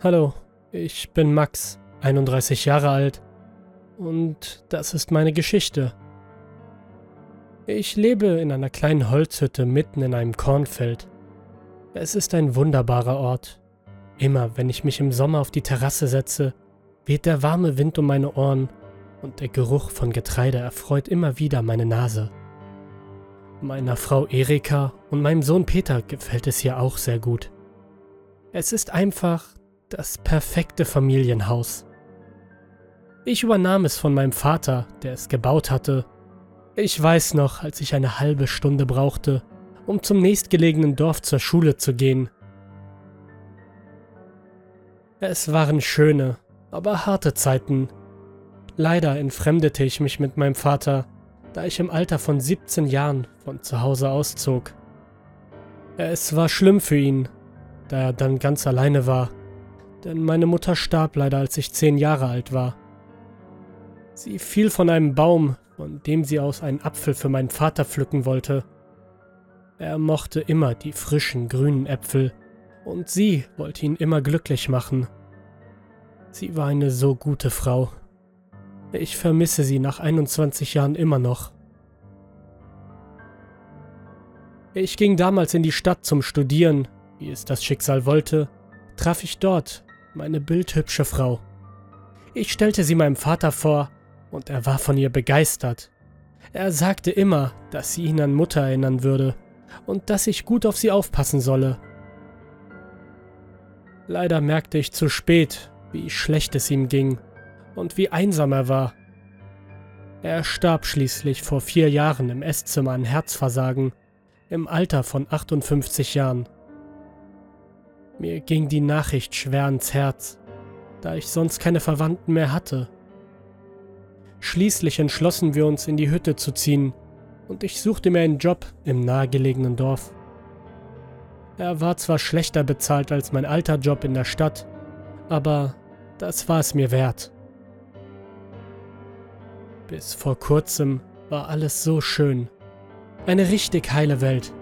Hallo, ich bin Max, 31 Jahre alt und das ist meine Geschichte. Ich lebe in einer kleinen Holzhütte mitten in einem Kornfeld. Es ist ein wunderbarer Ort. Immer wenn ich mich im Sommer auf die Terrasse setze, weht der warme Wind um meine Ohren und der Geruch von Getreide erfreut immer wieder meine Nase. Meiner Frau Erika und meinem Sohn Peter gefällt es hier auch sehr gut. Es ist einfach das perfekte Familienhaus. Ich übernahm es von meinem Vater, der es gebaut hatte. Ich weiß noch, als ich eine halbe Stunde brauchte, um zum nächstgelegenen Dorf zur Schule zu gehen. Es waren schöne, aber harte Zeiten. Leider entfremdete ich mich mit meinem Vater, da ich im Alter von 17 Jahren von zu Hause auszog. Es war schlimm für ihn, da er dann ganz alleine war denn meine Mutter starb leider, als ich zehn Jahre alt war. Sie fiel von einem Baum, von dem sie aus einen Apfel für meinen Vater pflücken wollte. Er mochte immer die frischen grünen Äpfel, und sie wollte ihn immer glücklich machen. Sie war eine so gute Frau. Ich vermisse sie nach 21 Jahren immer noch. Ich ging damals in die Stadt zum Studieren, wie es das Schicksal wollte, traf ich dort meine bildhübsche Frau. Ich stellte sie meinem Vater vor, und er war von ihr begeistert. Er sagte immer, dass sie ihn an Mutter erinnern würde und dass ich gut auf sie aufpassen solle. Leider merkte ich zu spät, wie schlecht es ihm ging und wie einsam er war. Er starb schließlich vor vier Jahren im Esszimmer an Herzversagen, im Alter von 58 Jahren. Mir ging die Nachricht schwer ans Herz, da ich sonst keine Verwandten mehr hatte. Schließlich entschlossen wir uns in die Hütte zu ziehen und ich suchte mir einen Job im nahegelegenen Dorf. Er war zwar schlechter bezahlt als mein alter Job in der Stadt, aber das war es mir wert. Bis vor kurzem war alles so schön. Eine richtig heile Welt.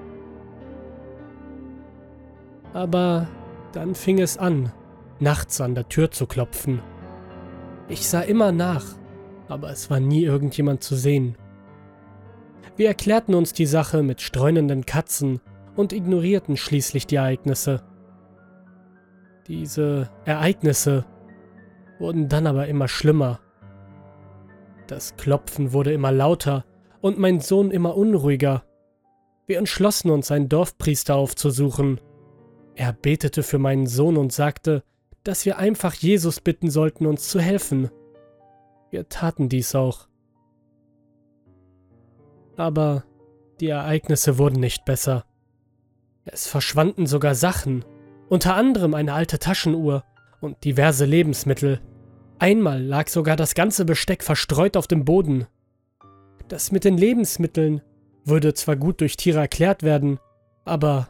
Aber dann fing es an, nachts an der Tür zu klopfen. Ich sah immer nach, aber es war nie irgendjemand zu sehen. Wir erklärten uns die Sache mit streunenden Katzen und ignorierten schließlich die Ereignisse. Diese Ereignisse wurden dann aber immer schlimmer. Das Klopfen wurde immer lauter und mein Sohn immer unruhiger. Wir entschlossen uns, einen Dorfpriester aufzusuchen er betete für meinen Sohn und sagte, dass wir einfach Jesus bitten sollten, uns zu helfen. Wir taten dies auch. Aber die Ereignisse wurden nicht besser. Es verschwanden sogar Sachen, unter anderem eine alte Taschenuhr und diverse Lebensmittel. Einmal lag sogar das ganze Besteck verstreut auf dem Boden. Das mit den Lebensmitteln würde zwar gut durch Tiere erklärt werden, aber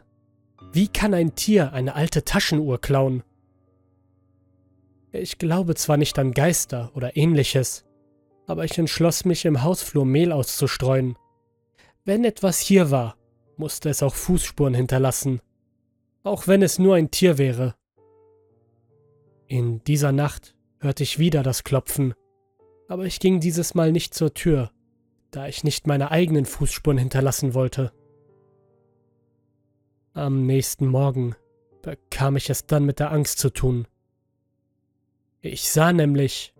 wie kann ein Tier eine alte Taschenuhr klauen? Ich glaube zwar nicht an Geister oder ähnliches, aber ich entschloss mich im Hausflur Mehl auszustreuen. Wenn etwas hier war, musste es auch Fußspuren hinterlassen, auch wenn es nur ein Tier wäre. In dieser Nacht hörte ich wieder das Klopfen, aber ich ging dieses Mal nicht zur Tür, da ich nicht meine eigenen Fußspuren hinterlassen wollte. Am nächsten Morgen bekam ich es dann mit der Angst zu tun. Ich sah nämlich,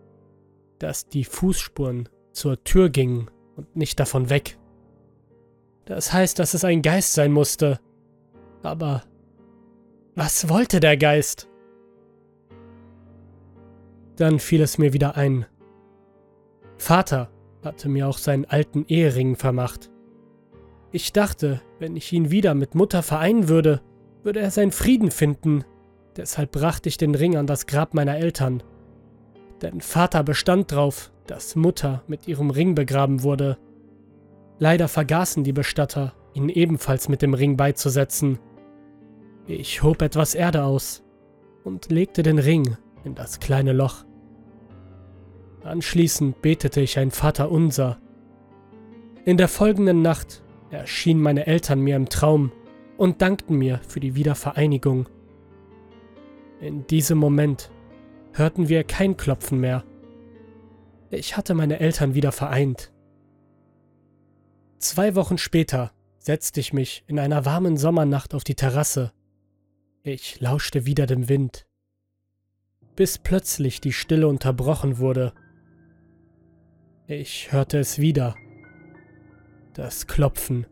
dass die Fußspuren zur Tür gingen und nicht davon weg. Das heißt, dass es ein Geist sein musste. Aber was wollte der Geist? Dann fiel es mir wieder ein. Vater hatte mir auch seinen alten Ehering vermacht. Ich dachte, wenn ich ihn wieder mit Mutter vereinen würde, würde er seinen Frieden finden. Deshalb brachte ich den Ring an das Grab meiner Eltern. Denn Vater bestand drauf, dass Mutter mit ihrem Ring begraben wurde. Leider vergaßen die Bestatter, ihn ebenfalls mit dem Ring beizusetzen. Ich hob etwas Erde aus und legte den Ring in das kleine Loch. Anschließend betete ich ein Vaterunser. In der folgenden Nacht erschienen meine Eltern mir im Traum und dankten mir für die Wiedervereinigung. In diesem Moment hörten wir kein Klopfen mehr. Ich hatte meine Eltern wieder vereint. Zwei Wochen später setzte ich mich in einer warmen Sommernacht auf die Terrasse. Ich lauschte wieder dem Wind, bis plötzlich die Stille unterbrochen wurde. Ich hörte es wieder. Das Klopfen.